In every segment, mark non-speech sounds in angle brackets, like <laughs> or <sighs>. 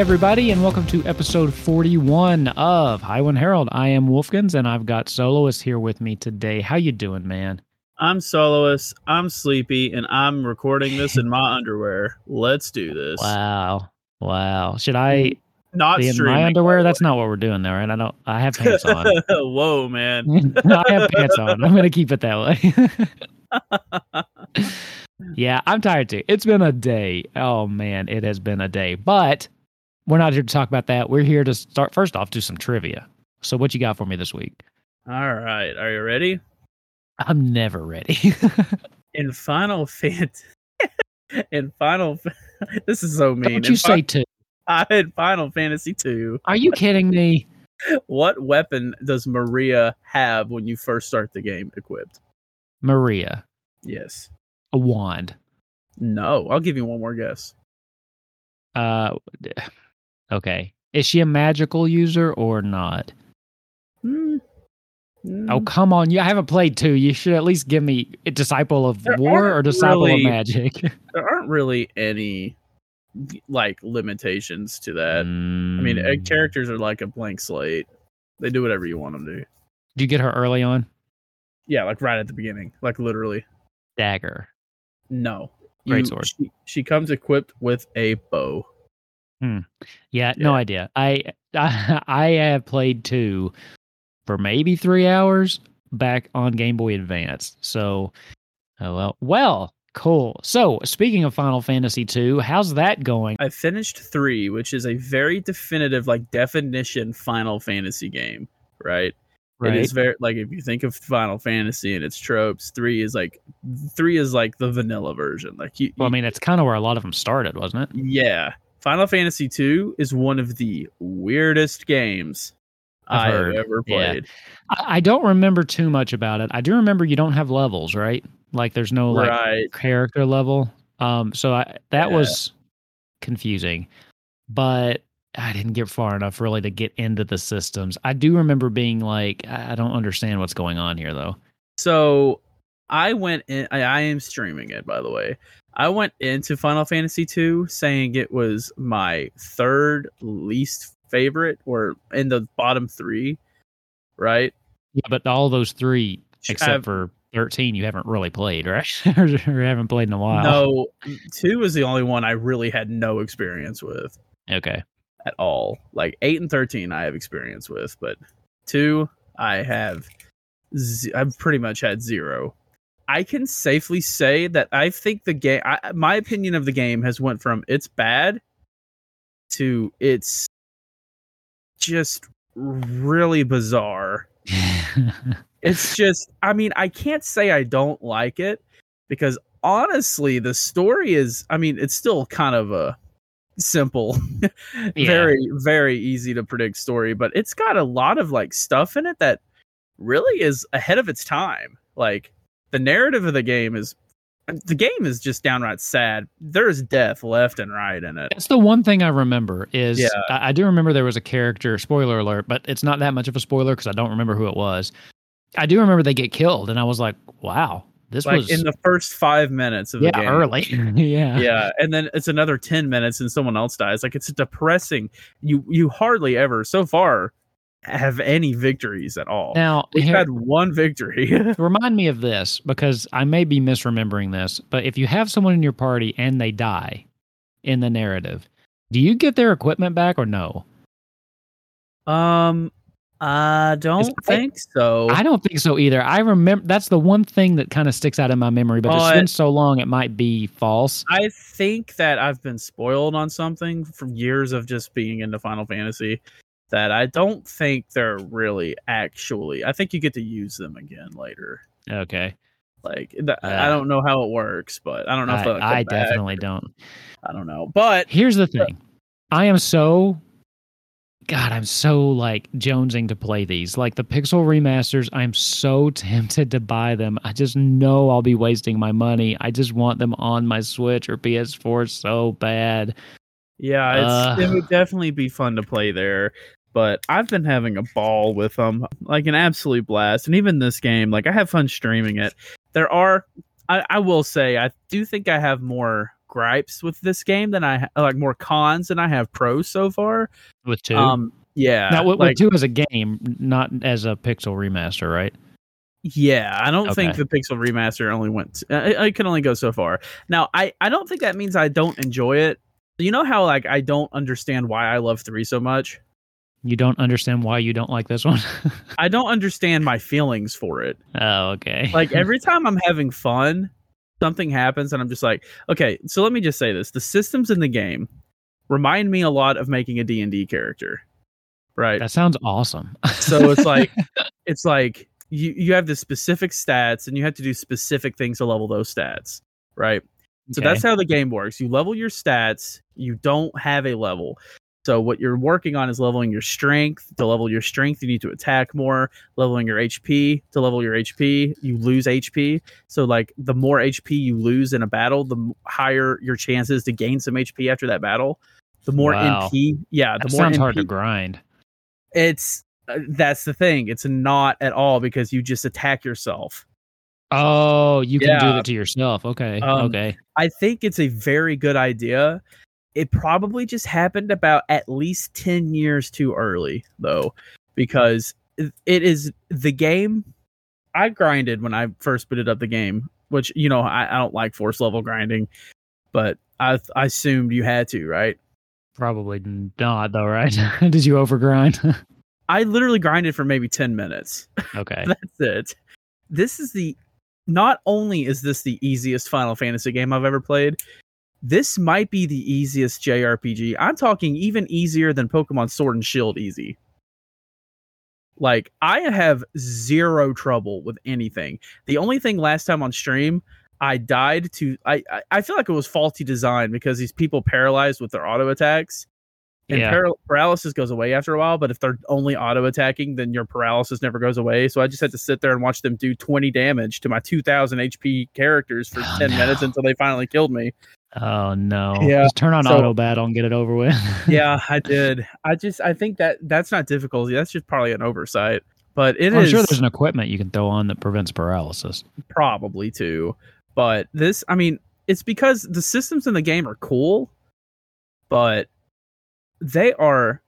Everybody, and welcome to episode 41 of Highwind Herald. I am Wolfkins, and I've got Soloist here with me today. How you doing, man? I'm Soloist, I'm sleepy, and I'm recording this in my underwear. Let's do this. Wow. Wow. Should I Not be in my underwear? That's not what we're doing there, right? I don't I have <laughs> pants on. Whoa, man. <laughs> I have pants on. I'm gonna keep it that way. <laughs> yeah, I'm tired too. It's been a day. Oh man, it has been a day. But we're not here to talk about that. We're here to start first off, do some trivia. So what you got for me this week? All right, are you ready? I'm never ready. <laughs> In Final Fantasy. <laughs> in Final. <laughs> This is so mean. Don't In you Fi- say I in Final Fantasy 2, Are you kidding me? what weapon does Maria have when you first start the game equipped? Maria, Yes. a wand. No. I'll give you one more guess. Uh okay. Is she a magical user or not? Hmm. Oh come on! You I haven't played two. You should at least give me a disciple of There war or disciple really- of magic. <laughs> there aren't really any like limitations to that. I mean, uh, Mm. characters are like a blank slate. They do whatever you want them to. Do you get her early on? Yeah, like right at the beginning, like literally. Dagger. No. Great sword. She, she comes equipped with a bow. Hmm. Yeah, no idea. I, I <laughs> I have played two for maybe three hours back on Game Boy Advance. So, oh well, well, cool. So, speaking of Final Fantasy two, how's that going? I finished three, which is a very definitive, like definition Final Fantasy game, right? It is very like if you think of Final Fantasy and its tropes, three is like three is like the vanilla version. Like you, Well, I mean, it's kind of where a lot of them started, wasn't it? Yeah. Final Fantasy II is one of the weirdest games I've I've heard, ever yeah. played. I, I don't remember too much about it. I do remember you don't have levels, right? Like, there's no like Right. character level. Um, so I, that Yeah. was confusing, but I didn't get far enough really to get into the systems. I do remember being like, I I don't understand what's going on here, though. So I went in I, I am streaming it by the way. I went into Final Fantasy 2 saying it was my third least favorite or in the bottom 3, right? Yeah, but all those three, except I've- for thirteen, you haven't really played, right? <laughs> or haven't played in a while. No, 2 is the only one I really had no experience with. Okay. at all. Like eight and thirteen, I have experience with, but two, I have. Z- I've pretty much had zero. I can safely say that I think the game. I, my opinion of the game has went from it's bad to it's just really bizarre. <laughs> It's just. I mean, I can't say I don't like it because honestly, the story is. I mean, it's still kind of a simple <laughs> very very easy to predict story but it's got a lot of like stuff in it that really is ahead of its time like the narrative of the game is the game is just downright sad there's death left and right in it That's the one thing I remember is Yeah. I, I do remember there was a character, spoiler alert, but it's not that much of a spoiler because I don't remember who it was. I do remember they get killed, and I was like, wow, this like was in the first five minutes of the game early. <laughs> yeah. yeah and then it's another 10 minutes and someone else dies like it's depressing you you hardly ever so far have any victories at all Now, we've here- had one victory <laughs> remind me of this because I may be misremembering this, but if you have someone in your party and they die in the narrative, do you get their equipment back or no? Um, I don't I- think so. I don't think so either. I remember that's the one thing that kind of sticks out in my memory, but it's been so long it might be false. I think that I've been spoiled on something from years of just being into Final Fantasy that I don't think they're really actually. I think you get to use them again later. Okay. Like th- I don't know how it works, but I don't know if I, they'll I definitely don't. I don't know, but Here's the thing. I am so God, I'm so like jonesing to play these. Like the Pixel remasters, I'm so <laughs> tempted to buy them. I just know I'll be wasting my money. I just want them on my Switch or PS4 so bad. Yeah, it would definitely be fun to play there. But I've been having a ball with them, like an absolute blast. And even this game, like I have fun streaming it. There are, I, I will say, I do think I have more gripes with this game than I like more cons than I have pros so far. With two, um, yeah. Now, with, like, with two as a game, not as a pixel remaster, right? Yeah, I don't Okay. think the Pixel remaster only went. I, I can only go so far. Now, I I don't think that means I don't enjoy it. You know how like I don't understand why I love three so much. You don't understand why you don't like this one. <laughs> I don't understand my feelings for it. oh, okay. Like <laughs> every time I'm having fun, something happens, and I'm just like, okay. So let me just say this: the systems in the game remind me a lot of making a D and D character, right? that sounds awesome. so it's like <laughs> it's like you you have the specific stats and you have to do specific things to level those stats right so Okay. that's how the game works you level your stats you don't have a level so what you're working on is leveling your strength to level your strength you need to attack more leveling your hp to level your hp you lose hp so like the more hp you lose in a battle the higher your chances to gain some hp after that battle the more Wow. np yeah the that more sounds hard to grind. it's uh, that's the thing it's not at all because you just attack yourself Oh, you can do that to yourself. Okay. Um, okay. i think it's a very good idea it probably just happened about at least 10 years too early though because it is the game i grinded when i first booted up the game which you know i, I don't like force level grinding but I, I assumed you had to right Probably not though, right? <laughs> Did you overgrind? <laughs> i literally grinded for maybe 10 minutes okay. <laughs> That's it. This is the not only is this the easiest Final Fantasy game I've ever played, this might be the easiest JRPG. I'm talking even easier than Pokemon Sword and Shield easy. Like I have zero trouble with anything. The only thing last time on stream I died to I I, I feel like it was faulty design because these people paralyzed with their auto attacks. And Yeah. paral- paralysis goes away after a while, but if they're only auto attacking, then your paralysis never goes away. So I just had to sit there and watch them do 20 damage to my 2000 HP characters for Oh, 10 no. minutes until they finally killed me. Oh no. Yeah, Just turn on so- auto battle and get it over with. <laughs> yeah, I did. I just I think that that's not difficulty. That's just probably an oversight. But it is I'm sure there's an equipment you can throw on that prevents paralysis. probably too. But this, I mean, it's because the systems in the game are cool, but they are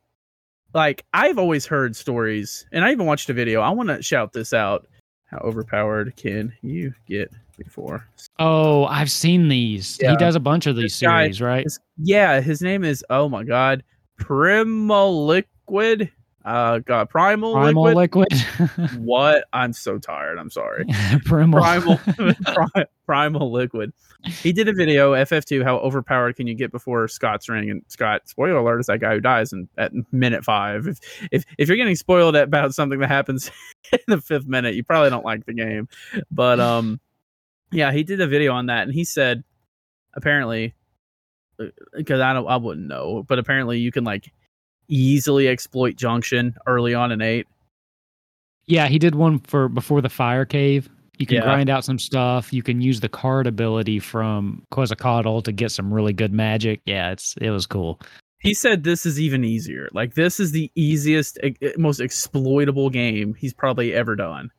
like I've always heard stories, and I even watched a video. I want to shout this out. How overpowered can you get before? Oh, I've seen these. Yeah. He does a bunch of these This guy- series, right? His- yeah, his name is oh my god, Primal Liquid. Uh, God, Primal, Primal Liquid. liquid. <laughs> what? I'm so tired. I'm sorry. <laughs> Primal. primal <laughs> Pri- primal liquid he did a video ff2 how overpowered can you get before scott's ring and scott spoiler alert is that guy who dies in, at minute five if, if if you're getting spoiled about something that happens in the fifth minute you probably don't like the game but um yeah he did a video on that and he said apparently uh, because i don't i wouldn't know but apparently you can like easily exploit junction early on in eight Yeah, he did one for before the fire cave. You can Yeah. grind out some stuff. You can use the card ability from Quetzalcoatl to get some really good magic. Yeah, it's it was cool. he said this is even easier. Like this is the easiest, most exploitable game he's probably ever done.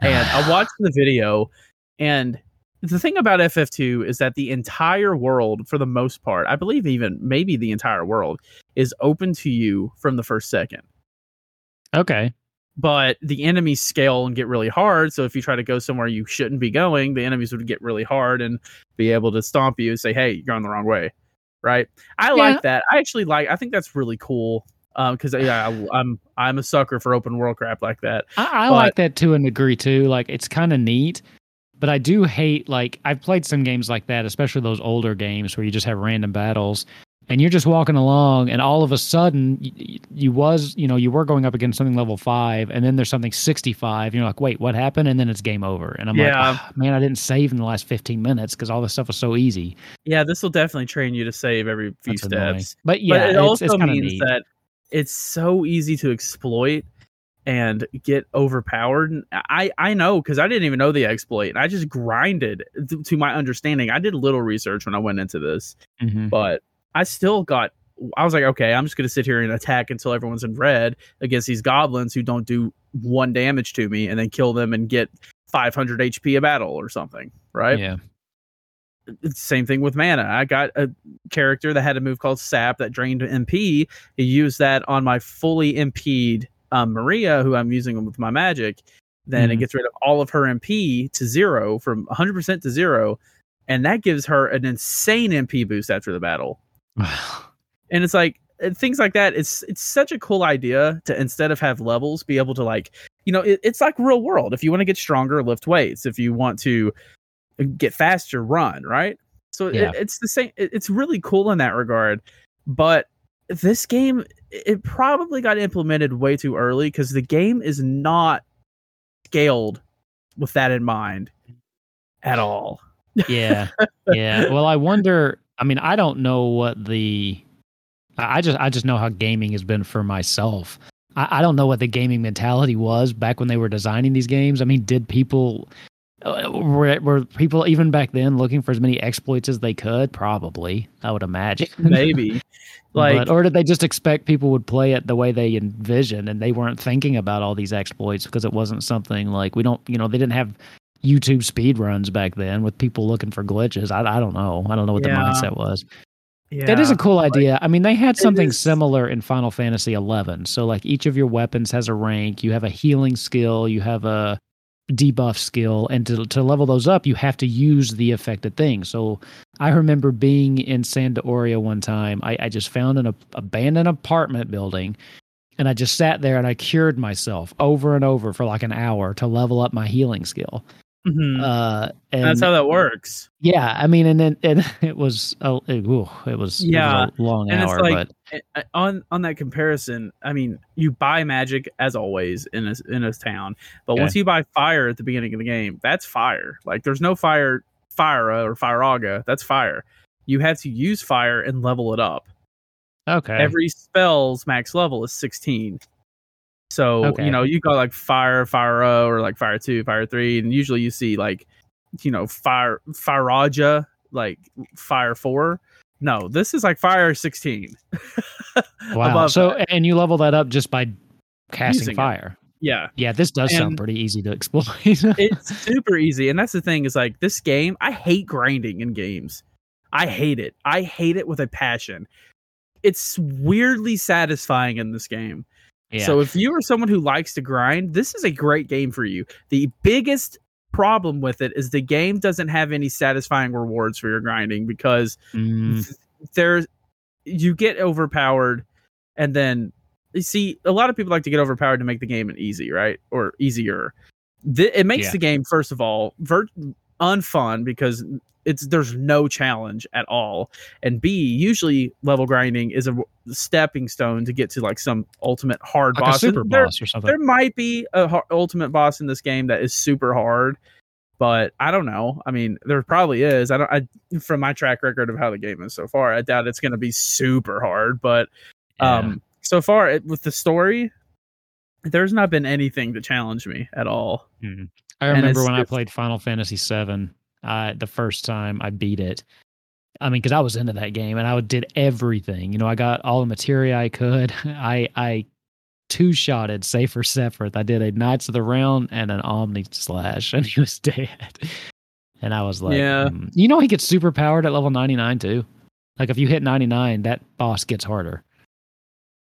And I <sighs> watched the video, and the thing about FF2 is that the entire world, for the most part, I believe even maybe the entire world, is open to you from the first second. Okay. But the enemies scale and get really hard. So if you try to go somewhere you shouldn't be going, the enemies would get really hard and be able to stomp you and say, "Hey, you're going the wrong way." Right? I Yeah. like that. I actually like. I think that's really cool. Um, because yeah, I, I'm I'm a sucker for open world crap like that. I, I like that to a degree too. Like it's kind of neat, but I do hate like I've played some games like that, especially those older games where you just have random battles and you're just walking along and all of a sudden you, you was you know you were going up against something level five and then there's something 65 and you're like wait what happened and then it's game over and i'm like Yeah. "Ah, man i didn't save in the last 15 minutes because all this stuff was so easy Yeah, this will definitely train you to save every few That's annoying. steps. but yeah but it it's, also it's means neat that it's so easy to exploit and get overpowered. I I know because I didn't even know the exploit. I just grinded to my understanding. I did little research when I went into this, Mhm. but I still got. I was like, okay, I'm just gonna sit here and attack until everyone's in red against these goblins who don't do one damage to me, and then kill them and get 500 HP a battle or something, right? Yeah. Same thing with mana. I got a character that had a move called Sap that drained MP. He used that on my fully MP'd um, Maria, who I'm using with my magic. Then it Mhm. gets rid of all of her MP to zero from 100% to zero. And that gives her an insane MP boost after the battle. <sighs> And it's like uh, things like that. It's it's such a cool idea to instead of have levels, be able to like you know it, it's like real world. If you want to get stronger, lift weights. If you want to uh, get faster, run. Right. So it- it's the same. it- It's really cool in that regard. But this game, it probably got implemented way too early because the game is not scaled with that in mind at all. yeah <laughs> yeah. Well i wonder i mean i don't know what the i just i just know how gaming has been for myself. I, I don't know what the gaming mentality was back when they were designing these games. I mean did people were, were people even back then looking for as many exploits as they could? Probably i would imagine. <laughs> Maybe. <laughs> like but, or did they just expect people would play it the way they envisioned and they weren't thinking about all these exploits because it wasn't something like we don't you know they didn't have youtube speed runs back then with people looking for glitches. I, I don't know. I don't know what Yeah. the mindset was. Yeah. that is a cool idea. I mean they had something is- similar in final fantasy 11 so like each of your weapons has a rank. You have a healing skill. You have a debuff skill and to, to level those up you have to use the affected thing. So i remember being in San d'Oria one time. I, I just found an ab- abandoned apartment building and i just sat there and i cured myself over and over for like an hour to level up my healing skill Mhm. uh and that's how that works. yeah i mean and then and <laughs> it was a, it, ooh, it was Yeah, it was a long and hour like- but Uh, on on that comparison, I mean, you buy magic as always in a in a town, but Okay. once you buy fire at the beginning of the game, that's fire. Like there's no fire, Fira or Firaga. That's fire. You have to use fire and level it up. okay Every spell's max level is 16. So Okay. you know you got like fire, fire O, or like fire two, fire three, and usually you see like you know fire, Firaja, like fire four. No, this is like fire 16. <laughs> wow so that. and you level that up just by casting Using it. fire Yeah, yeah this does sound pretty easy to <laughs> exploit <laughs> it's super easy and that's the thing is like this game i hate grinding in games i hate it i hate it with a passion it's weirdly satisfying in this game yeah. So if you are someone who likes to grind this is a great game for you. The biggest problem with it is the game doesn't have any satisfying rewards for your grinding because Mm, there's you get overpowered and then you see a lot of people like to get overpowered to make the game an easy right? Or easier. Th- it makes Yeah. the game first of all ver- unfun because it's there's no challenge at all. And b usually level grinding is a stepping stone to get to like some ultimate hard like boss. Super there- boss or something. there might be a ultimate boss in this game that is super hard but i don't know. I mean there probably is. I don't i from my track record of how the game is so far i doubt it's going to be super hard but Yeah. um so far it, with the story there's not been anything to challenge me at all. Mhm. I remember when I played Final Fantasy VII, uh, the first time I beat it. I mean, because I was into that game and I did everything. You know, I got all the materia I could. <laughs> I I two shotted Safer Sephiroth. I did a Knights of the Round and an Omni Slash, and he was <laughs> dead. And I was like, Yeah. hmm. you know, he gets super powered at level ninety nine too. Like if you hit ninety nine, that boss gets harder.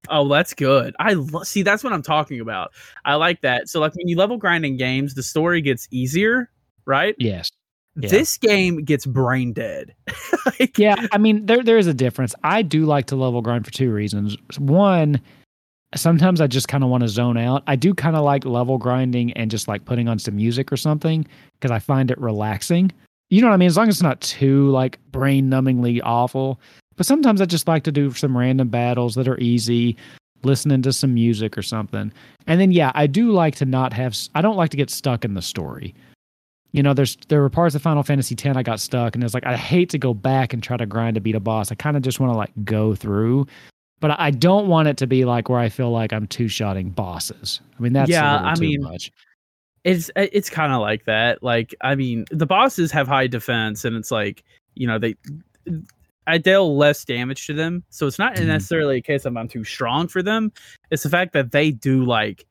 oh that's good i lo- see that's what i'm talking about i like that so like when you level grind in games the story gets easier right Yes. Yeah. this game gets brain dead <laughs> like, yeah, I mean there there is a difference. I do like to level grind for two reasons. One, sometimes I just kind of want to zone out. I do kind of like level grinding and just like putting on some music or something because I find it relaxing. You know what I mean? As long as it's not too like brain numbingly awful. But sometimes I just like to do some random battles that are easy, listening to some music or something. And then yeah, I do like to not have I don't like to get stuck in the story you know, there's there were parts of Final Fantasy X I got stuck, and it's like I hate to go back and try to grind to beat a boss. I kind of just want to like go through. but I don't want it to be like where I feel like I'm two shotting bosses. I mean, that's Yeah, a I too mean, much. it's it's kind of like that. Like I mean, the bosses have high defense, and it's like you know they. I deal less damage to them, so it's not Mhm. necessarily a case of I'm too strong for them. It's the fact that they do like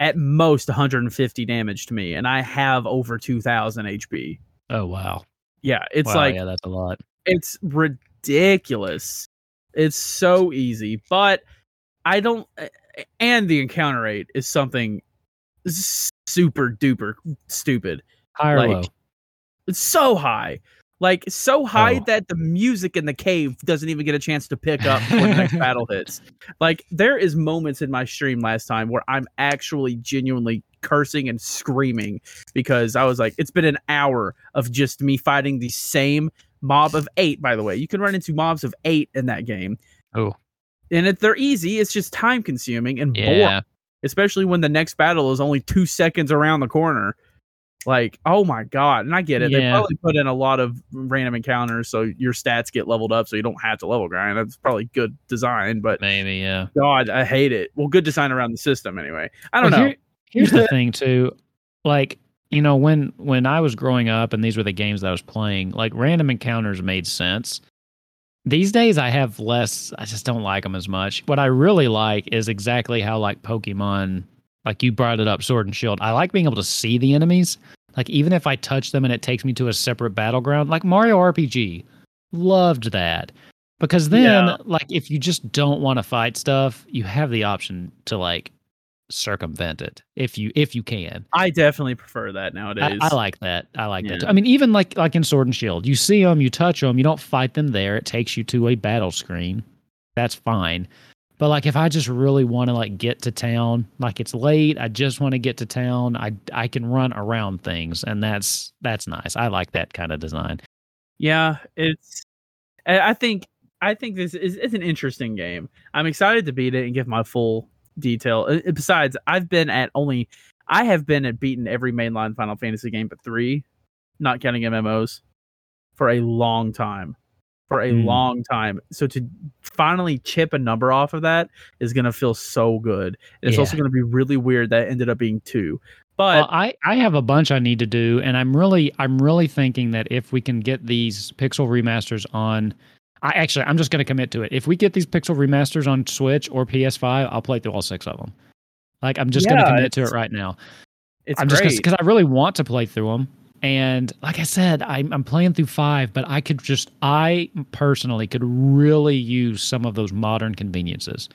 at most 150 damage to me, and I have over 2,000 HP. Oh wow, Yeah, it's wow, like yeah, that's a lot. it's ridiculous. It's so easy, but I don't. And the encounter rate is something super duper stupid. High like, low? It's so high, like so high Oh. that the music in the cave doesn't even get a chance to pick up when the next battle <laughs> hits. Like there is moments in my stream last time where I'm actually genuinely cursing and screaming because I was like, it's been an hour of just me fighting the same mob of eight. By the way, you can run into mobs of eight in that game. Oh. and if they're easy, it's just time consuming and boring especially when the next battle is only two seconds around the corner. Like, oh my god! And I get it. They probably put in a lot of random encounters so your stats get leveled up, so you don't have to level grind. That's probably good design, but maybe yeah. God, I hate it. Well, good design around the system anyway. I don't Well, know. here- here's the <laughs> thing too, like you know when when I was growing up and these were the games that I was playing, like random encounters made sense. These days I have less. I just don't like them as much. What I really like is exactly how like Pokemon, like you brought it up, Sword and Shield. I like being able to see the enemies. Like even if I touch them and it takes me to a separate battleground, like Mario RPG, loved that. Because then, Yeah. like, if you just don't want to fight stuff, you have the option to like circumvent it if you if you can. I definitely prefer that nowadays. I like that. I like that. Yeah. too. I mean, even like like in Sword and Shield, you see them, you touch them, you don't fight them there. It takes you to a battle screen. That's fine. But like, if I just really want to like get to town, like it's late, I just want to get to town. I I can run around things, and that's that's nice. I like that kind of design. Yeah, it's. I think I think this is it's an interesting game. I'm excited to beat it and give my full detail. Uh, Besides, I've been at only I have been at beaten every mainline Final Fantasy game but three, not counting MMOs, for a long time. For a Hmm. long time. So to finally chip a number off of that is gonna feel so good. It's Yeah. also gonna be really weird that it ended up being two. But well, I I have a bunch I need to do, and I'm really I'm really thinking that if we can get these pixel remasters on, I actually I'm just going to commit to it. If we get these pixel remasters on Switch or PS5, I'll play through all six of them. Like I'm just going to commit to it right now. it's I'm just great. because I really want to play through them. And like I said, I'm, I'm playing through five, but I could just, I personally could really use some of those modern conveniences.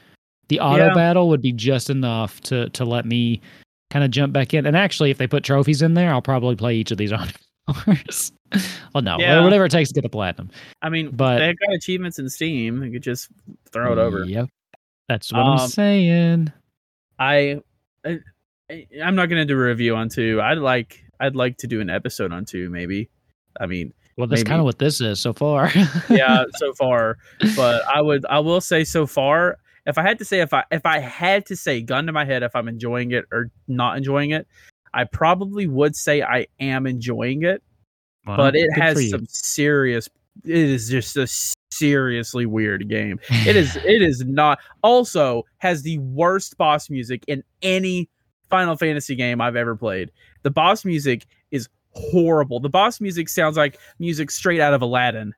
The auto Yeah. battle would be just enough to to let me kind of jump back in. And actually, if they put trophies in there, I'll probably play each of these <laughs> on well, no, Yeah. whatever it takes to get the platinum. I mean, but- they've got achievements in Steam. You could just throw it over. Yep, that's what Um, I'm saying. I, I I'm not gonna do a review on two. I'd like I'd like to do an episode on two, maybe. I mean, Well, that's kind of what this is so far. <laughs> yeah, <laughs> so far. But I would I will say so far, if I had to say if I if I had to say gun to my head if I'm enjoying it or not enjoying it, I probably would say I am enjoying it, Well, but it has some serious it is just a seriously weird game. <laughs> It is it is not also has the worst boss music in any Final Fantasy game I've ever played. The boss music is horrible. The boss music sounds like music straight out of Aladdin.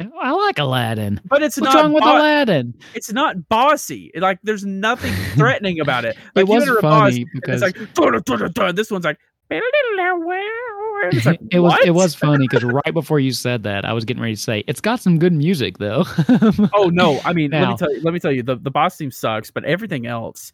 Oh, I like Aladdin. But it's What's not wrong with bo- Aladdin? it's not bossy. It, like there's nothing <laughs> threatening about it. Like it was a boss, funny because it's like this one's like like it was it was funny because right before you said that, I was getting ready to say it's got some good music though. Oh no! I mean, let me tell you. Let me tell you. The, the boss theme sucks, but everything else.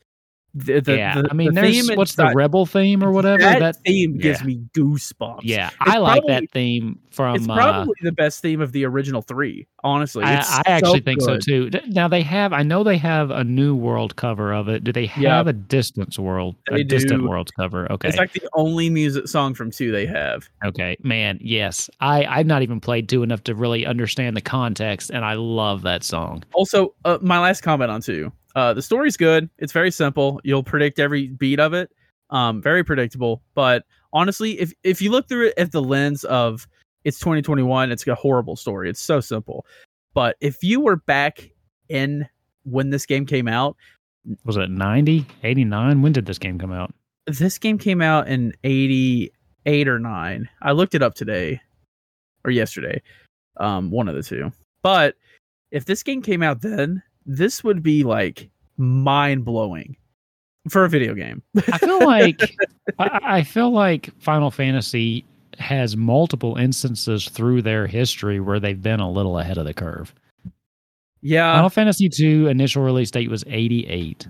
The, the, yeah, the, I mean, the there's what's the rebel theme or whatever That, that. theme gives yeah. me goosebumps. yeah, It's I like probably- that theme from. it's uh, probably the best theme of the original three. Honestly, I, I actually so think good. so too. Now they have, I know they have a new world cover of it. Do they have Yeah. a distance world, They a distant do. world cover? Okay, It's like the only music song from two they have. okay, man, yes. I I've not even played two enough to really understand the context, and I love that song. Also, uh, my last comment on two. Uh, the story's good. It's very simple. You'll predict every beat of it. Um, very predictable. But honestly, if if you look through it at the lens of it's 2021, it's a horrible story. It's so simple. But if you were back in when this game came out. Was it 90, 89? When did this game come out? This game came out in 88 or 9. I looked it up today or yesterday. Um one of the two. But if this game came out then, this would be like mind-blowing for a video game. I feel <laughs> like I, I feel like Final Fantasy has multiple instances through their history where they've been a little ahead of the curve. yeah. Final Fantasy II initial release date was 88.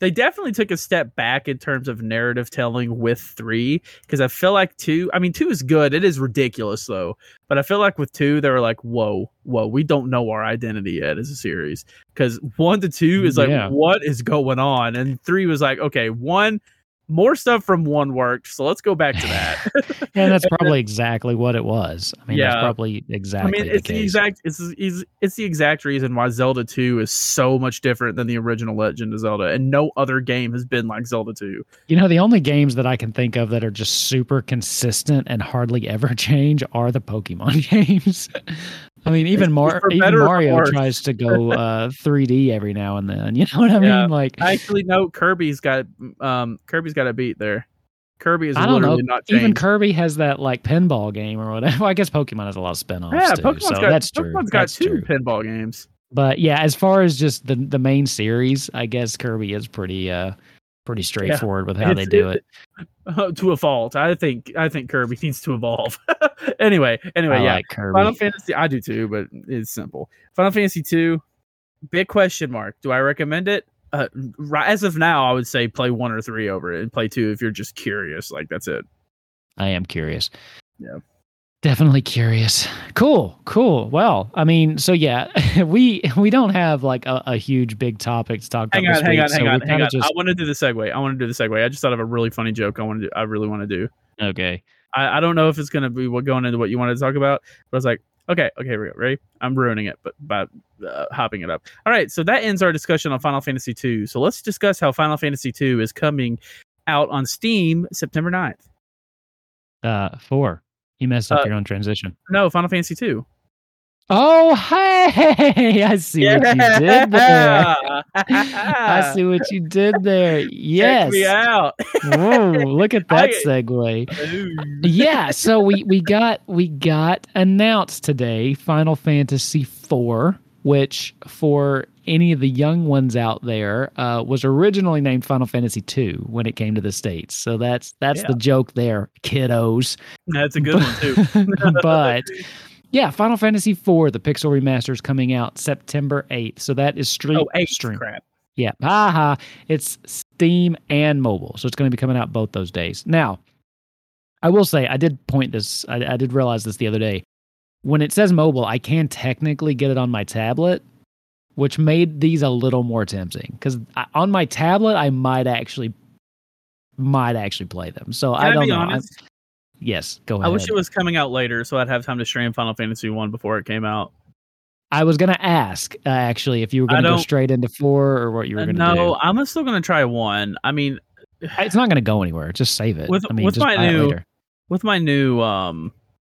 They definitely took a step back in terms of narrative telling with three because I feel like two. I mean, two is good. It is ridiculous though, but I feel like with two, they were like, "Whoa, whoa, we don't know our identity yet as a series." Because one to two is like, Yeah. "What is going on?" And three was like, "Okay, one more stuff from one worked, so let's go back to that." <laughs> And that's probably exactly what it was. I mean, that's probably exactly. I mean, it's the case. exact it's, it's it's the exact reason why Zelda 2 is so much different than the original Legend of Zelda, and no other game has been like Zelda 2. You know, the only games that I can think of that are just super consistent and hardly ever <laughs> change are the Pokemon <laughs> games. I mean, even Mar- even Mario tries to go <laughs> uh, 3D every now and then. <laughs> You know what I Yeah. mean? Like, I actually know Kirby's got um Kirby's got a beat there. Kirby is I don't know. Even. Kirby has that like pinball game or whatever. <laughs> Well, I guess Pokemon has a lot of spin-offs yeah, too. Pokemon's so got that's true. Pokemon's got That's two true. pinball games. But yeah, as far as just the the main series, I guess Kirby is pretty uh pretty straightforward with how they do it- it. <laughs> to a fault. I think I think Kirby needs to evolve. <laughs> anyway, anyway, I yeah. like Kirby. Final Fantasy I do too, but it's simple. Final Fantasy 2 big question mark. Do I recommend it? Uh, ri- as of now, I would say play 1 or 3 over it and play 2 if you're just curious. Like that's it. I am curious. Yeah. Definitely curious. Cool, cool. Well, I mean, so yeah, <laughs> we we don't have like a, a huge big topic to talk about. Hang on, this hang week, on, so hang on, hang on. Just, I want to do the segue. I want to do the segue. I just thought of a really funny joke. I want to. Do, I really want to do. okay. I, I don't know if it's gonna be what going into what you wanted to talk about, but I was like, okay, okay, here we go. Ready? I'm ruining it, but by uh, hopping it up. All right, so that ends our discussion on Final Fantasy II. So let's discuss how Final Fantasy II is coming out on Steam September 9th. Uh, four. You messed up Uh, your own transition. No, Final Fantasy II. Oh, hey! <laughs> I see what you did there. <laughs> I see what you did there. Yes. <laughs> Check me out. Whoa! Look at that segue. Yeah so we we got we got announced today final fantasy IV, which for any of the young ones out there uh, was originally named final fantasy II when it came to the states so that's that's Yeah. the joke there kiddos That's a good one too. <laughs> but yeah final fantasy IV, the pixel remaster is coming out september 8th so that is stream oh, stream crap. yeah. Haha. It's Steam and mobile. So it's going to be coming out both those days. Now, I will say, I did point this, I, I did realize this the other day. When it says mobile, I can technically get it on my tablet, which made these a little more tempting because on my tablet, I might actually, might actually play them. So Can I don't know. Honest? yes, go ahead. I wish it was coming out later so I'd have time to stream Final Fantasy One before it came out. I was going to ask uh, actually if you were going to go straight into four or what you were Uh, going to no, do. No, I'm still gonna try one. I mean, It's not going to go anywhere. Just save it. With- I mean, with my new- with my new um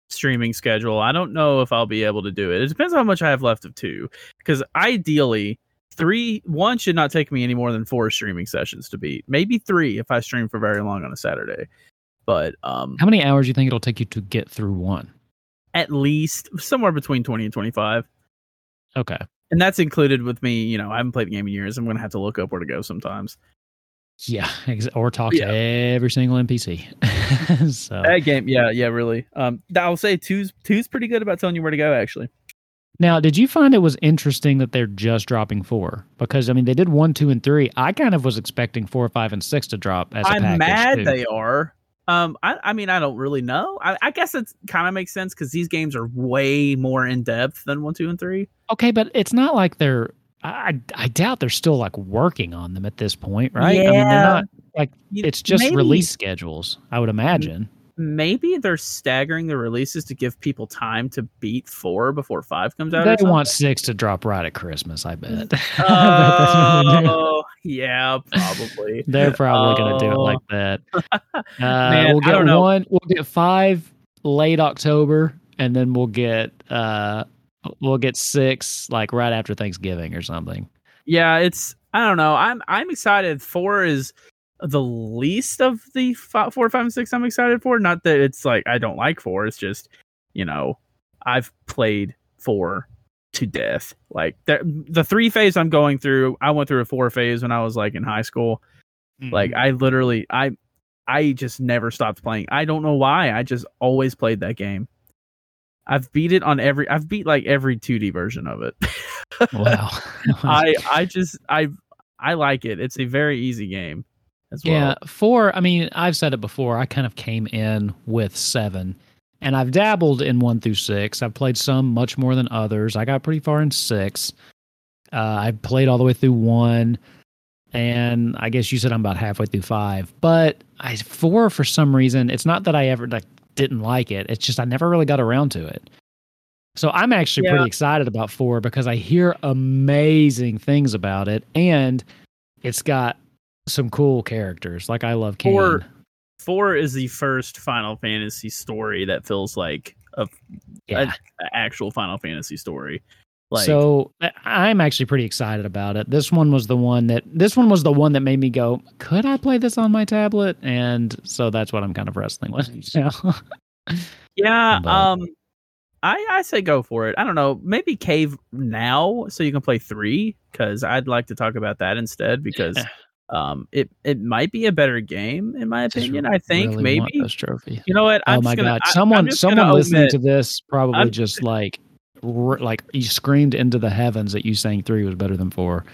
streaming schedule, I don't know if I'll be able to do it. It depends on how much I have left of two. Because ideally, three one should not take me any more than four streaming sessions to beat. Maybe three if I stream for very long on a Saturday. But um How many hours do you think it'll take you to get through one? at least somewhere between twenty and twenty five. Okay. And that's included with me, you know, I haven't played the game in years. I'm gonna have to look up where to go sometimes. Yeah. ex- Or talk Yeah. to every single NPC. <laughs> so That game, yeah, yeah, really. Um I'll say two's two's pretty good about telling you where to go actually. now, did you find it was interesting that they're just dropping four? Because I mean, they did one, two, and three. I kind of was expecting four, five, and six to drop as a I'm package. mad too. they are. Um, I, I mean, I don't really know. I, I guess it kind of makes sense because these games are way more in depth than one, two, and three. Okay, but it's not like they're. I I doubt they're still like working on them at this point, right? Yeah. I mean, they're not. like It's just maybe- release schedules. I would imagine. Maybe they're staggering the releases to give people time to beat four before five comes out. They want six to drop right at Christmas. I bet. I bet that's what they're doing. Oh, yeah, probably. They're probably going to do it Oh. like that. <laughs> Uh, Man, we'll get one. We'll get five late October, and then we'll get uh, we'll get six like right after Thanksgiving or something. yeah, it's I don't know. I'm I'm excited. Four is the least of the five, four, five, and six. I'm excited for. Not that it's like I don't like four. It's just you know I've played four to death. Like the the three phase I'm going through. I went through a four phase when I was like in high school. Mm-hmm. Like I literally I I just never stopped playing. I don't know why. I just always played that game. I've beat it on every I've beat like every 2D version of it. wow. <laughs> <laughs> I I just I I like it. It's a very easy game as well. Yeah, four. I mean, I've said it before. I kind of came in with seven, and I've dabbled in one through six. I've played some much more than others. I got pretty far in six. Uh, I played all the way through one, and I guess you said I'm about halfway through five. But I four for some reason. It's not that I ever like didn't like it. It's just I never really got around to it. So I'm actually Yeah. pretty excited about four because I hear amazing things about it, and it's got some cool characters. Like I love Kain. Four- Four is the first Final Fantasy story that feels like a, yeah. a actual Final Fantasy story. Like so I- I'm actually pretty excited about it. This one was the one that this one was the one that made me go, could I play this on my tablet? And so that's what I'm kind of wrestling with. now. <laughs> yeah, but- um I I say go for it. I don't know, maybe cave now so you can play 3 cuz I'd like to talk about that instead because um it it might be a better game in my Just opinion. I think really want maybe those trophies. You know what? Oh I'm my just gonna, god! I- I'm someone, someone listening omit- to this probably I'm- just like, r- like you screamed into the heavens that you saying three was better than four.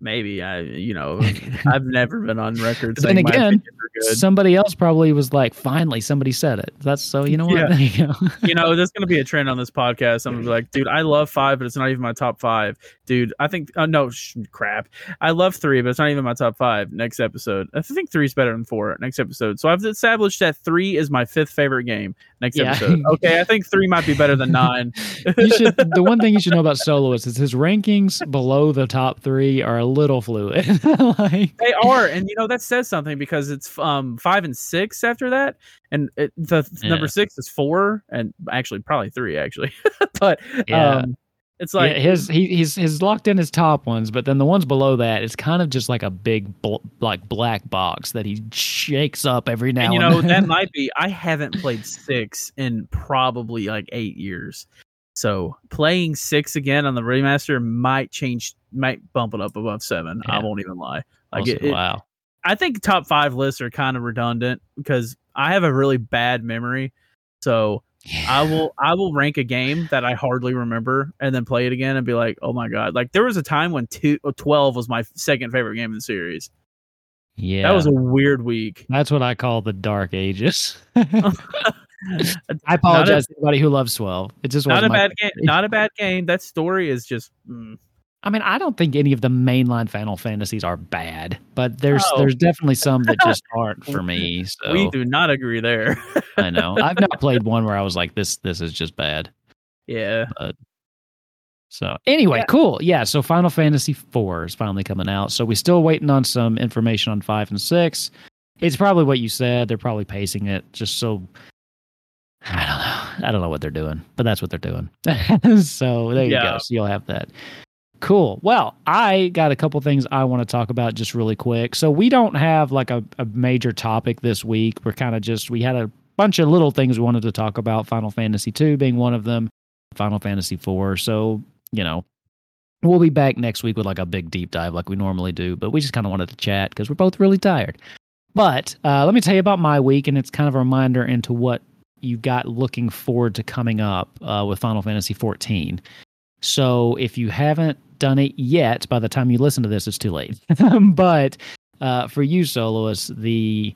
Maybe I you know <laughs> I've never been on record saying my again, good. Somebody else probably was like, finally, somebody said it. That's so. You know what? Yeah. <laughs> You go. you know, there's gonna be a trend on this podcast. I'm gonna be like, dude, I love five, but it's not even my top five. Dude, I think, oh no, sh- crap. I love three, but it's not even my top five. Next episode, I think three's better than four. Next episode, so I've established that three is my fifth favorite game. Next Yeah. episode, <laughs> okay, I think three might be better than nine. you should. The one thing you should know about Soloist is his rankings below the top three are a little fluid. <laughs> like, They are, and you know that says something because it's um five and six after that, and it, the Yeah. number six is four, and actually probably three actually, <laughs> but Yeah. um, it's like yeah, his he, he's he's locked in his top ones, but then the ones below that, it's kind of just like a big bl- like black box that he shakes up every now and and, you know that <laughs> might be. I haven't played six in probably like eight years, so playing six again on the remaster might change, might bump it up above seven. I won't even lie. Like Also, it, it- wow. I think top five lists are kind of redundant because I have a really bad memory. So I will I will rank a game that I hardly remember and then play it again and be like, oh my god! Like there was a time when two, uh, 12 was my second favorite game in the series. Yeah, That was a weird week. that's what I call the dark ages. <laughs> <laughs> <laughs> I Not apologize to anybody who loves twelve. It just Not a bad game. Not a bad game. That story is just. mm. I mean, I don't think any of the mainline Final Fantasies are bad, but there's Oh. there's definitely some that just <laughs> aren't for me. So We do not agree there. I know <laughs> I've not played one where I was like, this this is just bad. yeah. So anyway, Yeah. cool. Yeah, so Final Fantasy IV is finally coming out. So we're still waiting on some information on five and six. It's probably what you said. They're probably pacing it just so. I don't know. I don't know what they're doing, but that's what they're doing. <laughs> so there you Yeah. go. So you'll have that. Cool. Well, I got a couple things I want to talk about just really quick. So we don't have like a, a major topic this week. We're kind of just we had a bunch of little things we wanted to talk about. Final Fantasy two being one of them. Final Fantasy four. So you know, we'll be back next week with like a big deep dive like we normally do. But we just kind of wanted to chat because we're both really tired. But uh, let me tell you about my week, and it's kind of a reminder into what you got looking forward to coming up uh, with Final Fantasy 14. So if you haven't done it yet, by the time you listen to this, it's too late. <laughs> but uh, for you soloists, the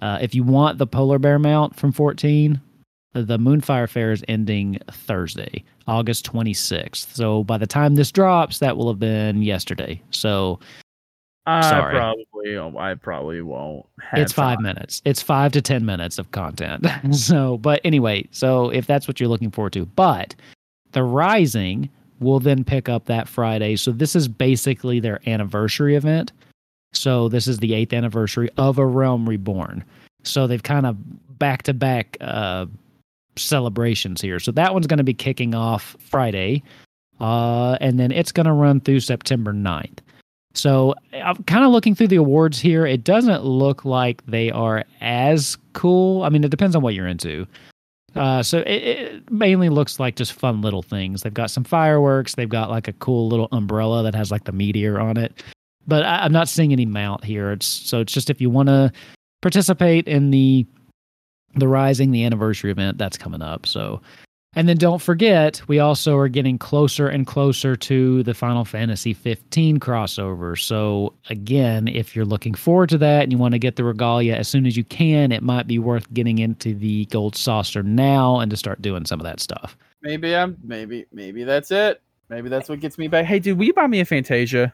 uh, if you want the polar bear mount from 14, the Moonfire Fair is ending Thursday, August 26th. So by the time this drops, that will have been yesterday. So I Sorry. probably. Oh, I probably won't. Have it's five time. minutes. It's five to 10 minutes of content. <laughs> so, but anyway, so if that's what you're looking forward to, but the Rising will then pick up that Friday. So this is basically their anniversary event. So this is the eighth anniversary of A Realm Reborn. So they've kind of back to back uh celebrations here. So that one's going to be kicking off Friday. Uh, and then it's going to run through September 9th. So I'm kind of looking through the awards here. It doesn't look like they are as cool. I mean, it depends on what you're into. Uh, so it, it mainly looks like just fun little things. They've got some fireworks. They've got like a cool little umbrella that has like the meteor on it. But I, I'm not seeing any mount here. It's so it's just if you want to participate in the the rising the anniversary event that's coming up. So and then don't forget, we also are getting closer and closer to the Final Fantasy 15 crossover. So, again, if you're looking forward to that and you want to get the regalia as soon as you can, it might be worth getting into the gold saucer now and to start doing some of that stuff. Maybe I'm maybe maybe that's it. Maybe that's what gets me back. Hey, dude, will you buy me a Fantasia?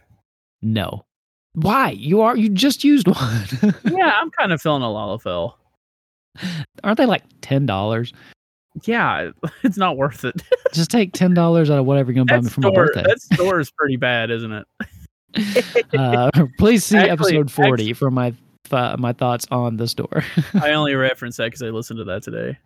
No. Why? You are you just used <laughs> one. yeah, I'm kind of feeling a Lalafell. Aren't they like ten dollars? Yeah, <laughs> it's not worth it. <laughs> Just take ten dollars out of whatever you're gonna buy me for store, my birthday. That store is pretty bad, isn't it? <laughs> uh, please see Actually- episode forty actually- for my th- my thoughts on the store. I only reference that because I listened to that today.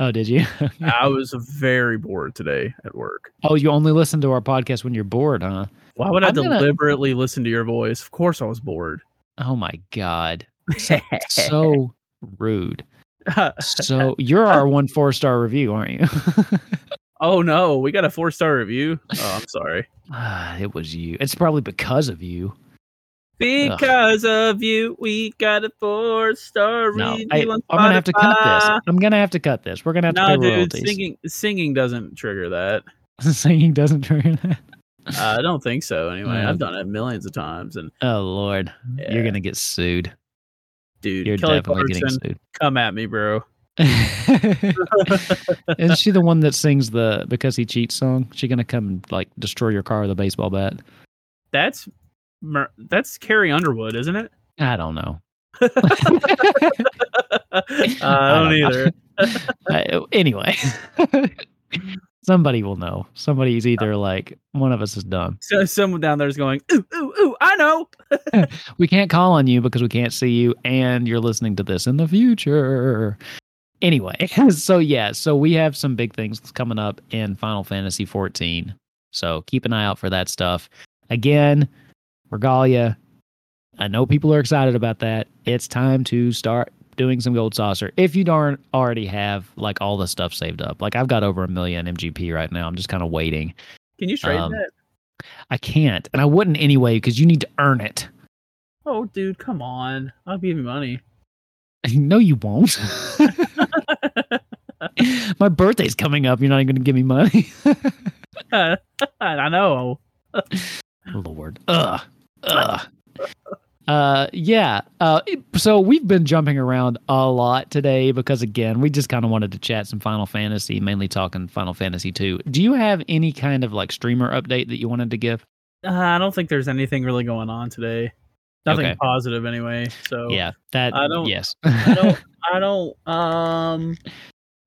oh, did you? I was very bored today at work. oh, you only listen to our podcast when you're bored, huh? Why would I I'm gonna- deliberately listen to your voice? Of course, I was bored. Oh my god, so rude. So you're our one four star review, aren't you? <laughs> oh no, we got a four star review. Oh, I'm sorry. <sighs> It was you. It's probably because of you. Because of you, we got a four star No, review. I, I'm gonna have to cut this. I'm gonna have to cut this. We're gonna have to pay dude, royalties. singing singing doesn't trigger that. <laughs> Singing doesn't trigger that. Uh, I don't think so. Anyway, Yeah. I've done it millions of times, and Oh Lord, you're gonna get sued. Dude, You're Kelly definitely Clarkson, getting sued. come at me, bro. <laughs> Isn't she the one that sings the "Because He Cheats" song? She gonna come and like destroy your car with a baseball bat? That's Mer- that's Carrie Underwood, isn't it? I don't know. <laughs> uh, I don't either. <laughs> Uh, anyway, somebody will know. Somebody's either like one of us is dumb. So someone down there is going, ooh, ooh, ooh, I know. <laughs> <laughs> We can't call on you because we can't see you, and you're listening to this in the future. Anyway, <laughs> so yeah, so we have some big things coming up in Final Fantasy 14. So keep an eye out for that stuff. Again, Regalia. I know people are excited about that. It's time to start doing some gold saucer. If you don't already have like all the stuff saved up, like I've got over a million MGP right now. I'm just kind of waiting. Can you trade Um, that? I can't, and I wouldn't anyway because you need to earn it. Oh, dude, come on. I'll give you money. <laughs> No, you won't. <laughs> My birthday's coming up. You're not even going to give me money. <laughs> I know. Lord. Ugh. Ugh. Uh yeah. Uh so we've been jumping around a lot today because again, we just kind of wanted to chat some Final Fantasy, mainly talking Final Fantasy 2. Do you have any kind of like streamer update that you wanted to give? Uh, I don't think there's anything really going on today. Nothing Okay. positive anyway. So Yeah. That I don't- yes. I don't. <laughs> I don't. Um.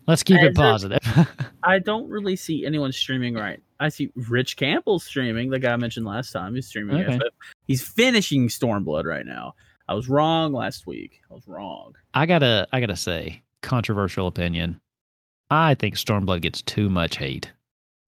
Let's keep it positive. <laughs> I don't really see anyone streaming right. I see Rich Campbell streaming, the guy I mentioned last time. He's streaming Okay. FF. He's finishing Stormblood right now. I was wrong last week. I was wrong. I got to I got to say, controversial opinion. I think Stormblood gets too much hate.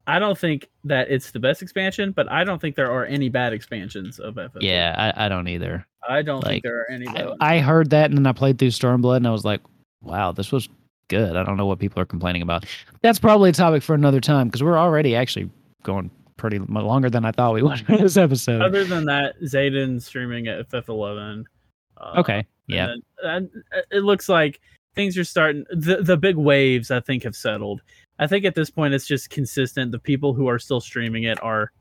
I don't think that it's the best expansion, but I don't think there are any bad expansions of FF. Yeah, I, I don't either. I don't like, think there are any. I. I heard that and then I played through Stormblood and I was like, wow, this was good. I don't know what people are complaining about. That's probably a topic for another time because we're already actually going pretty longer than I thought we <laughs> would for this episode. Other than that, Zayden streaming at FF11. Uh, okay. Yeah. uh, it looks like things are starting. The the big waves, I think, have settled. I think at this point, it's just consistent. The people who are still streaming it are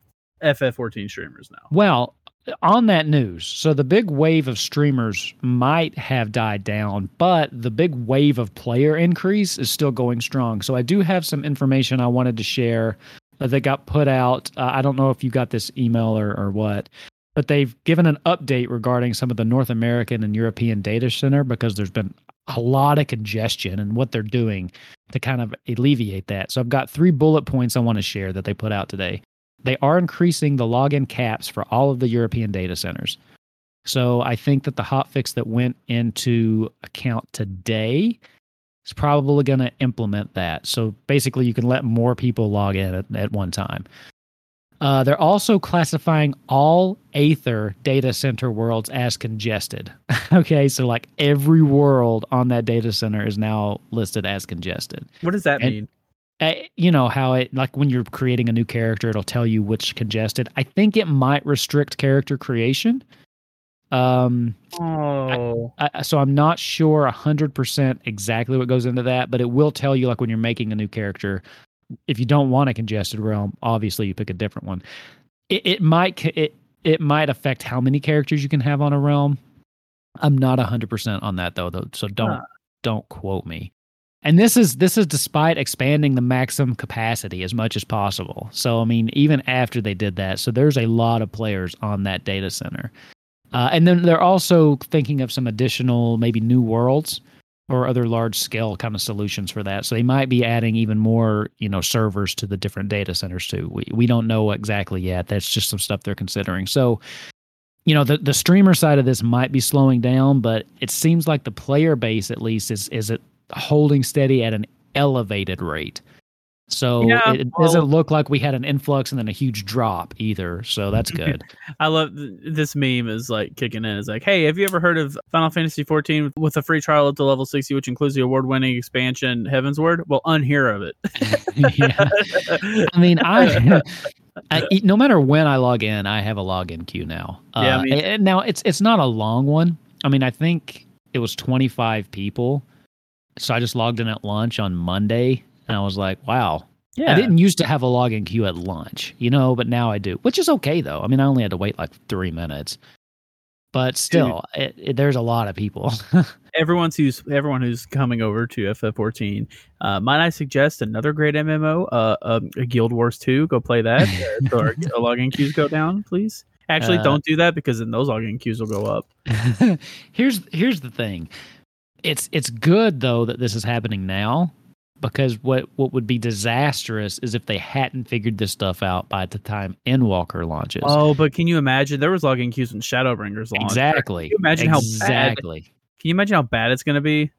FF14 streamers now. Well, on that news, so the big wave of streamers might have died down, but the big wave of player increase is still going strong. So I do have some information I wanted to share that got put out. Uh, I don't know if you got this email or, or what, but they've given an update regarding some of the North American and European data center because there's been a lot of congestion and what they're doing to kind of alleviate that. So I've got three bullet points I want to share that they put out today they are increasing the login caps for all of the European data centers. So I think that the hotfix that went into account today is probably going to implement that. So basically, you can let more people log in at, at one time. Uh, they're also classifying all Aether data center worlds as congested. <laughs> okay, so like every world on that data center is now listed as congested. What does that And- mean? Uh, you know how it like when you're creating a new character, it'll tell you which congested. I think it might restrict character creation. Um, Oh, I, so I'm not sure hundred percent exactly what goes into that, but it will tell you like when you're making a new character. If you don't want a congested realm, obviously you pick a different one. It, it might it it might affect how many characters you can have on a realm. I'm not hundred percent on that though, though. So don't Huh. don't quote me. And this is this is despite expanding the maximum capacity as much as possible. So I mean, even after they did that, so there's a lot of players on that data center. Uh, and then they're also thinking of some additional, maybe new worlds or other large scale kind of solutions for that. So they might be adding even more, you know, servers to the different data centers too. We we don't know exactly yet. That's just some stuff they're considering. So, you know, the the streamer side of this might be slowing down, but it seems like the player base at least is is it holding steady at an elevated rate. So Yeah, it doesn't look like we had an influx and then a huge drop either. So that's <laughs> good. I love th- this meme is like kicking in. It's like, hey, have you ever heard of Final Fantasy 14 with a free trial up to level 60, which includes the award-winning expansion Heavensward? Well, unhear of it. <laughs> yeah. I mean, I <laughs> no matter when I log in, I have a login queue now. Yeah, Uh, me too. and now it's it's not a long one. I mean, I think it was 25 people. So I just logged in at lunch on Monday and I was like, wow. yeah, I didn't used to have a login queue at lunch, you know, but now I do, which is okay though. I mean, I only had to wait like 3 minutes. But still, it, it, there's a lot of people. <laughs> everyone's who's everyone who's coming over to FF14. Uh, might I suggest another great MMO, uh, um, Guild Wars 2? Go play that. <laughs> uh, so our login queues go down, please. Actually, Uh, don't do that because then those login queues will go up. <laughs> here's here's the thing. It's it's good though that this is happening now because what what would be disastrous is if they hadn't figured this stuff out by the time Endwalker launches. Oh, but can you imagine? There was login queues when Shadowbringers launched. exactly. Can you imagine how bad? exactly. Can you imagine how bad it's going to be?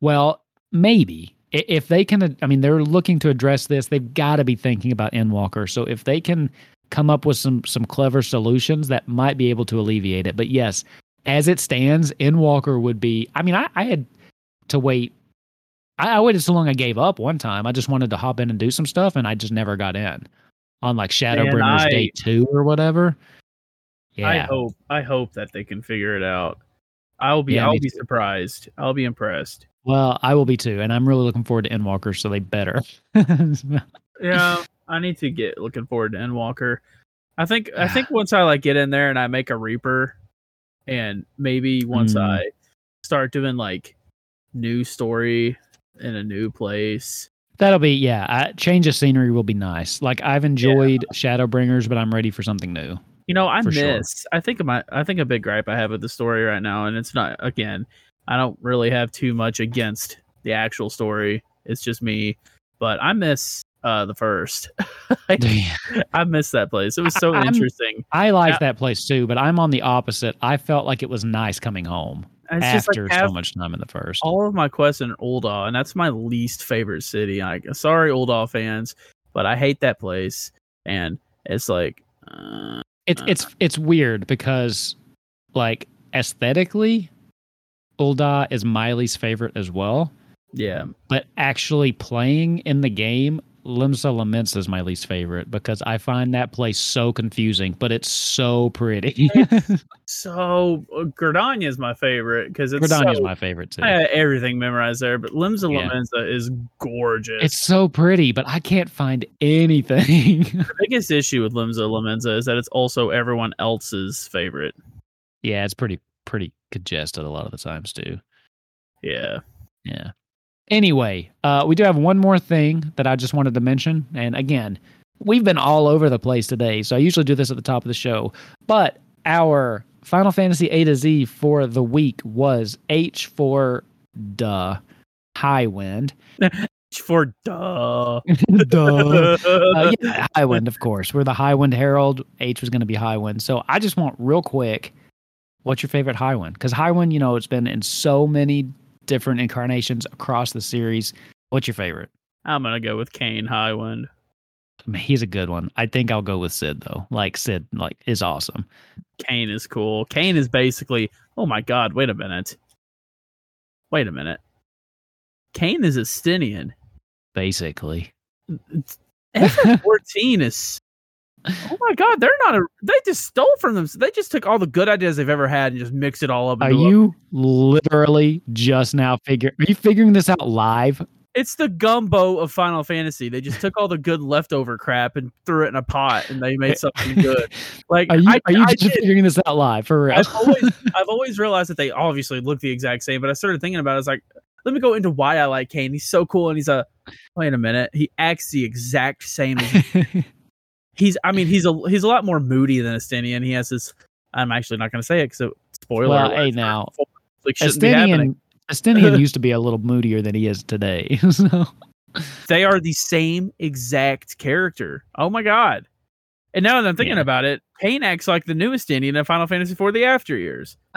Well, maybe if they can. I mean, they're looking to address this. They've got to be thinking about Endwalker. So if they can come up with some some clever solutions, that might be able to alleviate it. But yes, as it stands, Endwalker would be. I mean, I, I had to wait. I, I waited so long. I gave up one time. I just wanted to hop in and do some stuff, and I just never got in on like Shadowbringers I- Day Two or whatever. Yeah, I hope. I hope that they can figure it out. I'll be. Yeah, I'll be too. surprised. I'll be impressed. well, I will be too, and I'm really looking forward to Endwalker. So they better. <laughs> Yeah, I need to get looking forward to Endwalker. I think. I think <sighs> once I like get in there and I make a Reaper, and maybe once Mm. I start doing like new story in a new place. That'll be yeah. I, change of scenery will be nice. Like I've enjoyed Shadowbringers, but I'm ready for something new. You know, I For sure. miss. I think my. I think a big gripe I have with the story right now, and it's not. Again, I don't really have too much against the actual story. It's just me, but I miss uh the first. <laughs> I, <laughs> I miss that place. It was so I- interesting. I like Yeah. that place too, but I'm on the opposite. I felt like it was nice coming home It's just after like half, so much time in the first. all of my quests in Ul'dah, and that's my least favorite city. I sorry, Ul'dah fans, but I hate that place, and it's like. Uh, It's it's it's weird because like aesthetically, Ul'dah is my least favorite as well. yeah, But actually playing in the game, Limsa Lominsa is my least favorite because I find that place so confusing, but it's so pretty. <laughs> so uh, is my favorite because it's Gridania is so- my favorite too. I had everything memorized there, but Limbs of Yeah. Lamenza is gorgeous. It's so pretty, but I can't find anything. <laughs> the biggest issue with Limbs of Lamenza is that it's also everyone else's favorite. yeah, it's pretty pretty congested a lot of the times too. Yeah. Yeah. Anyway, uh, we do have one more thing that I just wanted to mention, and again, we've been all over the place today, so I usually do this at the top of the show, but our Final Fantasy A to Z for the week was H for <laughs> duh, High Wind. H for duh. duh. Uh, yeah, High Wind, of course. We're the High Wind Herald. H was going to be High Wind. So I just want real quick, what's your favorite High Wind? Because High Wind, you know, it's been in so many different incarnations across the series. What's your favorite? I'm gonna go with Kain Highwind. I mean, he's a good one. I think I'll go with Sid though. Like Sid, like is awesome. Kain is cool. Kain is basically. Oh my god! Wait a minute. Wait a minute. Kain is Estinian. Basically, F14 is. Oh my god! They're not a. They just stole from them. They just took all the good ideas they've ever had and just mixed it all up. are a- you literally just now figuring? Are you figuring this out live? It's the gumbo of Final Fantasy. They just took all the good leftover crap and threw it in a pot, and they made something good. <laughs> Like Are you I, are you I just did. figuring this out live for real? I've always <laughs> I've always realized that they obviously look the exact same, but I started thinking about it. I was like, let me go into why I like Kain. He's so cool, and he's a wait a minute. He acts the exact same. As, <laughs> he's I mean he's a he's a lot more moody than Estinian. He has this. I'm actually not going to say it because spoiler. Well, alert hey, now, like shouldn't be happening. Estinian Estinian <laughs> used to be a little moodier than he is today. <laughs> so They are the same exact character. Oh my god. And now that I'm thinking Yeah. about it, Kain acts like the new Estinian in Final Fantasy IV: the after years. <laughs>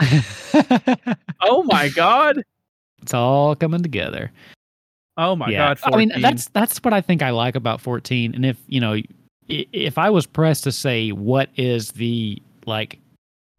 Oh my god. it's all coming together. Oh my yeah. god. I mean that's that's what I think I like about 14 and if, you know, if I was pressed to say what is the like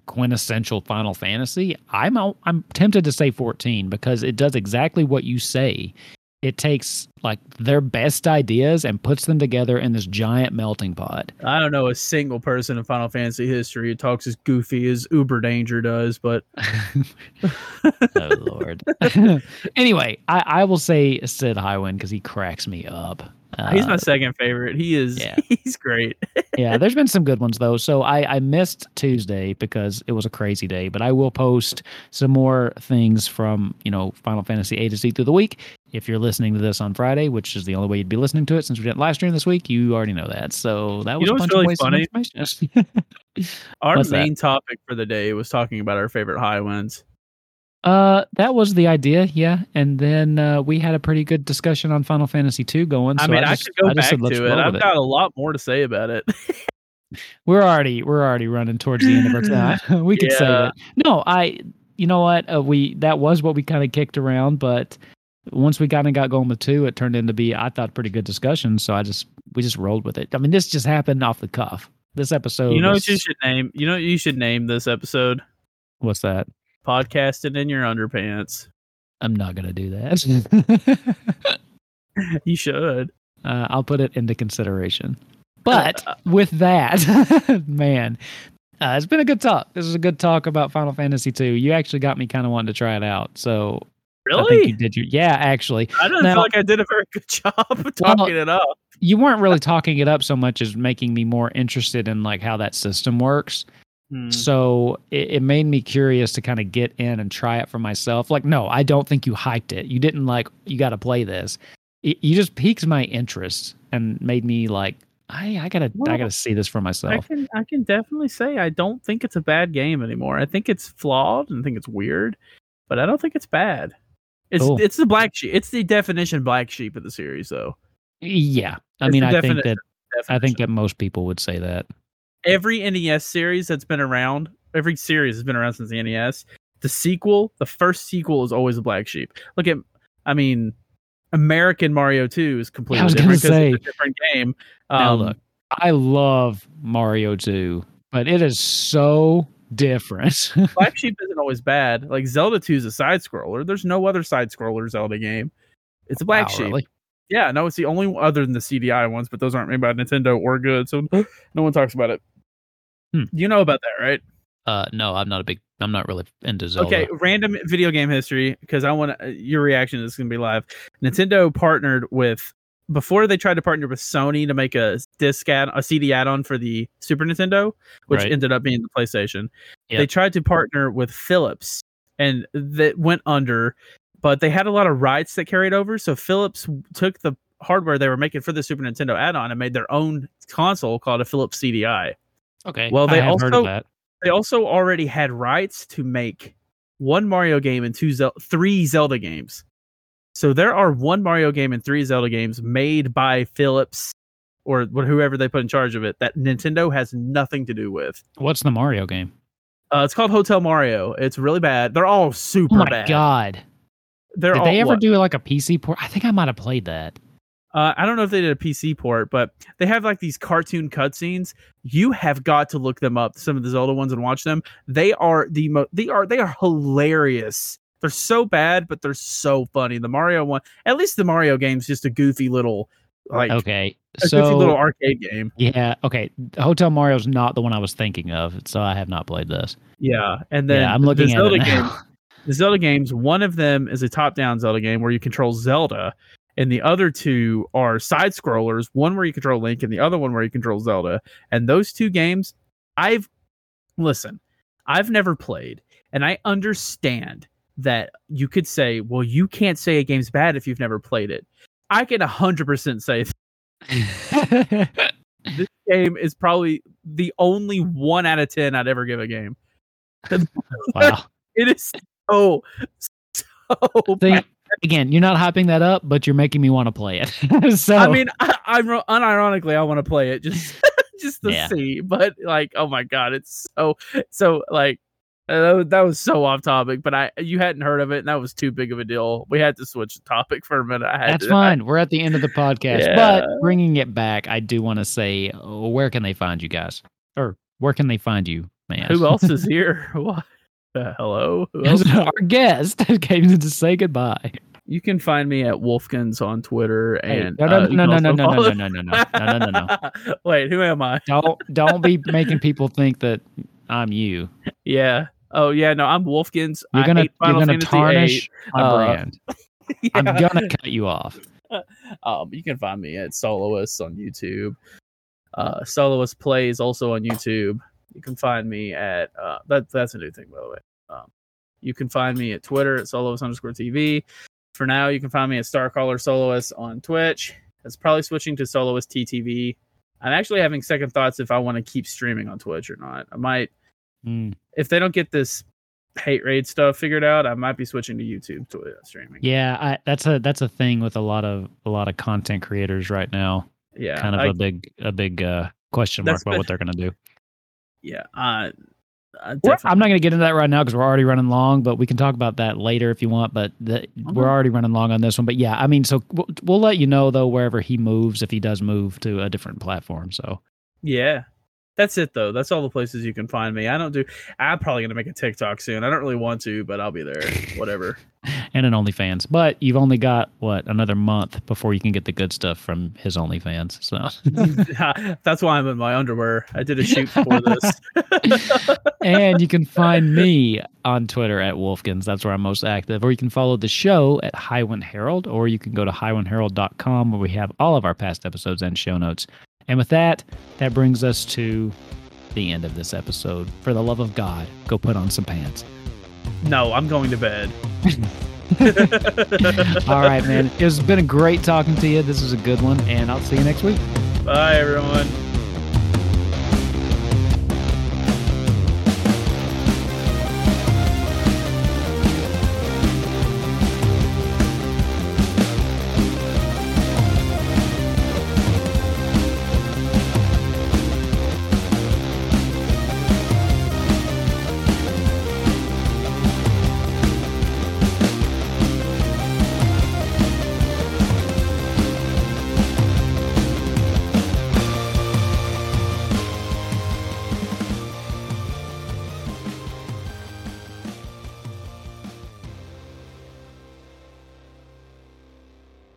quintessential Final Fantasy, I'm I'm tempted to say 14 because it does exactly what you say. It takes like their best ideas and puts them together in this giant melting pot. I don't know a single person in Final Fantasy history who talks as goofy as Urianger does, but <laughs> <laughs> oh lord. <laughs> anyway, I, I will say Sid Highwind because he cracks me up. He's Uh, my second favorite. He is yeah. <laughs> he's great. <laughs> yeah, there's been some good ones though. So I, I missed Tuesday because it was a crazy day, but I will post some more things from, you know, Final Fantasy A to Z through the week. If you're listening to this on Friday, which is the only way you'd be listening to it since we didn't live stream this week, you already know that. So that was know a bunch really of funny? <laughs> Our What's that? main topic for the day was talking about our favorite high winds. Uh that was the idea, yeah. And then uh, we had a pretty good discussion on Final Fantasy 2 going. I mean, I, just- could go just back said, to it. I've got a lot more to say about it. <laughs> we're already we're already running towards the end of our <laughs> time. <laughs> we could say it. No, I you know what? Uh, we that was what we kind of kicked around, but once we kind of got going with two, it turned into be I thought pretty good discussion. So I just we just rolled with it. I mean, this just happened off the cuff. This episode. you know was- what you should name? You know what you should name this episode? what's that? Podcasting in your underpants. I'm not gonna do that. <laughs> <laughs> You should. uh, I'll put it into consideration. But with that, <laughs> man, uh, it's been a good talk. This is a good talk about Final Fantasy 2. You actually got me kind of wanting to try it out. So I think you did your yeah. Actually, I don't Now- feel like I did a very good job of talking it up. you weren't really talking it up so much as making me more interested in like how that system works. Hmm. So it, it made me curious to kind of get in and try it for myself. Like, no, I don't think you hyped it. You didn't like you got to play this. It, you just piqued my interest and made me like, I I gotta I gotta see this for myself. I can I can definitely say I don't think it's a bad game anymore. I think it's flawed and think it's weird, but I don't think it's bad. It's Cool. it's the black sheep. It's the definition black sheep of the series, though. Yeah, I It's mean, I think definition that I think that most people would say that. Every NES series that's been around, every series has been around since the NES. The sequel, the first sequel, is always a black sheep. Look at, I mean, American Mario Two is completely was different because say. it's a different game. Now Um, look, I love Mario 2, but it is so different. <laughs> Black Sheep isn't always bad. Like Zelda 2 is a side scroller. There's no other side scroller Zelda game. It's a Black Wow, Sheep. really? Yeah, no, it's the only one other than the CDI ones, but those aren't made by Nintendo or good, so <laughs> no one talks about it. Hmm. You know about that, right? Uh, no, I'm not a big. I'm not really into Zelda. Okay, random video game history because I want your reaction This is going to be live. Nintendo partnered with before they tried to partner with Sony to make a disc add a CD add-on for the Super Nintendo, which Right. ended up being the PlayStation. Yep. They tried to partner with Philips and that went under, but they had a lot of rights that carried over. So Philips took the hardware they were making for the Super Nintendo add-on and made their own console called a Philips CDI. Okay. Well, they I have heard of also- that. They also already had rights to make one Mario game and two Zel- three Zelda games. So there are one Mario game and three Zelda games made by Philips or whoever they put in charge of it that Nintendo has nothing to do with. What's the Mario game? Uh, it's called Hotel Mario. It's really bad. They're all super bad. Oh my bad. god! They're Did all they ever what? do like a PC port? I think I might have played that. Uh, I don't know if they did a PC port, but they have like these cartoon cutscenes. You have got to look them up, some of the Zelda ones, and watch them. They are the mo- they are they are hilarious. They're so bad, but they're so funny. The Mario one, at least the Mario game's just a goofy little like Okay. a So goofy little arcade game. yeah, okay. Hotel Mario's not the one I was thinking of, so I have not played this. Yeah, and then yeah, I'm the looking at Zelda it now. games. The Zelda games, one of them is a top-down Zelda game where you control Zelda, and the other two are side scrollers. One where you control Link, and the other one where you control Zelda. And those two games, I've listen, I've never played, and I understand that you could say, well, you can't say a game's bad if you've never played it. I can hundred percent say <laughs> this game is probably the only one out of ten I'd ever give a game. <laughs> wow. It is so so. Bad. Again, you're not hyping that up, but you're making me want to play it. <laughs> so I mean, I, I'm unironically, I want to play it just <laughs> just to Yeah. see. But like, oh my god, it's so so like. uh, that was- so off topic, but I you hadn't heard of it, and that was too big of a deal. We had to switch the topic for a minute. I had that's to, fine. We're at the end of the podcast, Yeah. but bringing it back, I do want to say, where can they find you guys, or where can they find you, man? Who else is <laughs> here? What? Uh, hello. Our guest came to say goodbye. You can find me at Wolfkins on Twitter Hey, and no, no, uh, no, no, no, no, no, no, no, no, no, no, no, no. Wait, who am I? Don't don't be making people think that I'm you. Yeah. Oh yeah, no, I'm Wolfkins. You're gonna hate you're gonna Fantasy tarnish my Uh, brand. VIII. I'm gonna cut you off. Um, you can find me at Soloist on YouTube. Uh, Soloist plays also on YouTube. You can find me at uh, that. That's a new thing, by the way. Um, you can find me at Twitter at Soloist underscore TV. For now, you can find me at Starcaller Soloist on Twitch. It's probably switching to Soloist TTV. I'm actually having second thoughts if I want to keep streaming on Twitch or not. I might, Mm. if they don't get this hate raid stuff figured out, I might be switching to YouTube to uh, streaming. Yeah, I, that's a that's a thing with a lot of a lot of content creators right now. yeah. kind of I- a big a big uh, question mark about been- what they're gonna do. Yeah. Uh, uh. I'm not going to get into that right now because we're already running long, but we can talk about that later if you want. But the, we're already running long on this one. But yeah, I mean, so we'll, we'll let you know though wherever he moves if he does move to a different platform. So Yeah. That's it though. That's all the places you can find me. I don't do I'm probably gonna make a TikTok soon. I don't really want to, but I'll be there. Whatever. <laughs> and an OnlyFans, but you've only got what another month before you can get the good stuff from his OnlyFans. So <laughs> That's why I'm in my underwear. I did a shoot for this. <laughs> and you can find me on Twitter at Wolfkins. That's where I'm most active. Or you can follow the show at Highwind Herald, or you can go to highwindherald.com where we have all of our past episodes and show notes. And with that, that brings us to the end of this episode. For the love of God, go put on some pants. no, I'm going to bed. <laughs> All right, man. It's been a great talking to you. This is a good one, and I'll see you next week. Bye everyone.